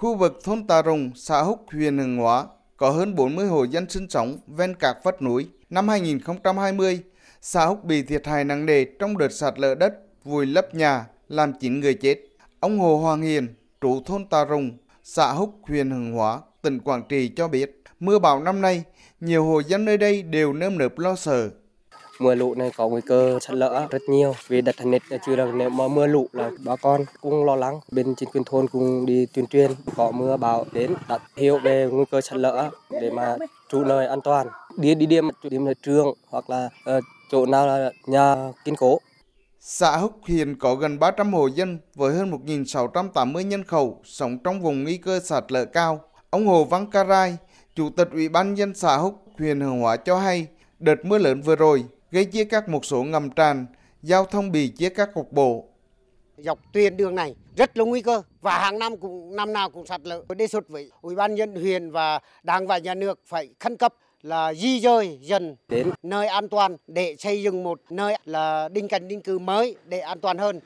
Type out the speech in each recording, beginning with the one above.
Khu vực thôn Tà Rùng, xã Húc, huyện Hưng Hóa có hơn 40 hộ dân sinh sống ven các vách núi. Năm 2020, xã Húc bị thiệt hại nặng nề trong đợt sạt lở đất, vùi lấp nhà, làm 9 người chết. Ông Hồ Hoàng Hiền, chủ thôn Tà Rùng, xã Húc, huyện Hưng Hóa, tỉnh Quảng Trị cho biết, mưa bão năm nay, nhiều hộ dân nơi đây đều nơm nớp lo sợ mưa lũ này có nguy cơ sạt lở rất nhiều. Vì đất thành nết chưa được nếu mà mưa lũ là bà con cũng lo lắng. Bên chính quyền thôn cũng đi tuyên truyền có mưa bão đến đặt hiệu về nguy cơ sạt lở để mà trụ nơi an toàn. Đi đi điểm điểm là trường hoặc là uh, chỗ nào là nhà kiên cố. Xã Húc hiện có gần 300 hộ dân với hơn 1.680 nhân khẩu sống trong vùng nguy cơ sạt lở cao. Ông Hồ Văn Carai, Chủ tịch Ủy ban dân xã Húc, huyện Hương Hóa cho hay, đợt mưa lớn vừa rồi gây chia cắt một số ngầm tràn, giao thông bị chia cắt cục bộ. Dọc tuyến đường này rất là nguy cơ và hàng năm cũng năm nào cũng sạt lở. Đề xuất với Ủy ban nhân huyện và Đảng và nhà nước phải khẩn cấp là di dời dần đến nơi an toàn để xây dựng một nơi là đinh cảnh định cư mới để an toàn hơn.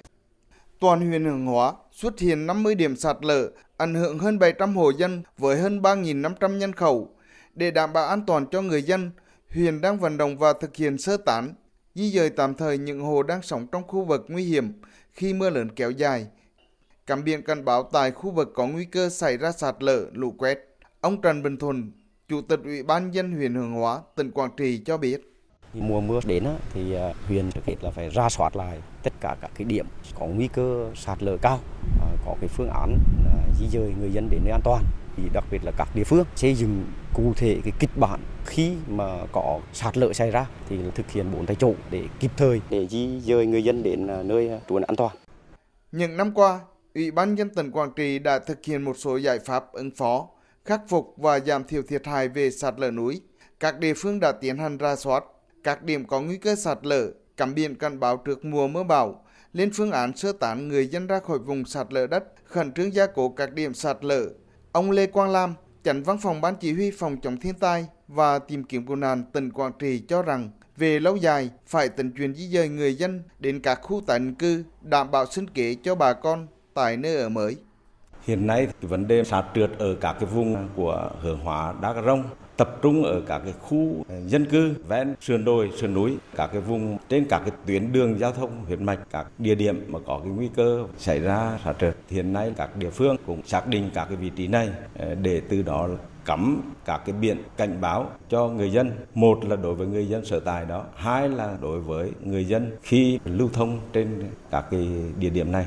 Toàn huyện Hương Hóa xuất hiện 50 điểm sạt lở, ảnh hưởng hơn 700 hộ dân với hơn 3.500 nhân khẩu. Để đảm bảo an toàn cho người dân, huyện đang vận động và thực hiện sơ tán, di dời tạm thời những hồ đang sống trong khu vực nguy hiểm khi mưa lớn kéo dài. Cắm biển cảnh báo tại khu vực có nguy cơ xảy ra sạt lở, lũ quét. Ông Trần Bình Thuần, Chủ tịch Ủy ban dân huyện Hương Hóa, tỉnh Quảng Trị cho biết. Mùa mưa đến thì à, huyện thực hiện là phải ra soát lại tất cả các cái điểm có nguy cơ sạt lở cao, à, có cái phương án di dời người dân đến nơi an toàn đặc biệt là các địa phương xây dựng cụ thể cái kịch bản khi mà có sạt lở xảy ra thì thực hiện bốn tại chỗ để kịp thời để di dời người dân đến à, nơi à, trú an toàn. Những năm qua, Ủy ban nhân tỉnh Quảng Trị đã thực hiện một số giải pháp ứng phó, khắc phục và giảm thiểu thiệt hại về sạt lở núi. Các địa phương đã tiến hành ra soát các điểm có nguy cơ sạt lở, cắm biển cảnh báo trước mùa mưa bão, lên phương án sơ tán người dân ra khỏi vùng sạt lở đất, khẩn trương gia cố các điểm sạt lở, Ông Lê Quang Lam, chánh văn phòng ban chỉ huy phòng chống thiên tai và tìm kiếm cứu nạn tỉnh Quảng Trị cho rằng về lâu dài phải tận truyền di dời người dân đến các khu tái định cư đảm bảo sinh kế cho bà con tại nơi ở mới. Hiện nay thì vấn đề sạt trượt ở các cái vùng của Hương Hóa, đá Rông tập trung ở các cái khu ờ, dân cư ven sườn đồi, sườn núi, các cái vùng trên các cái tuyến đường giao thông huyết mạch, các địa điểm mà có cái nguy cơ xảy ra sạt trượt. Hiện nay các địa phương cũng xác định các cái vị trí này ờ, để từ đó cắm các cái biển cảnh báo cho người dân một là đối với người dân sở tại đó hai là đối với người dân khi lưu thông trên các cái địa điểm này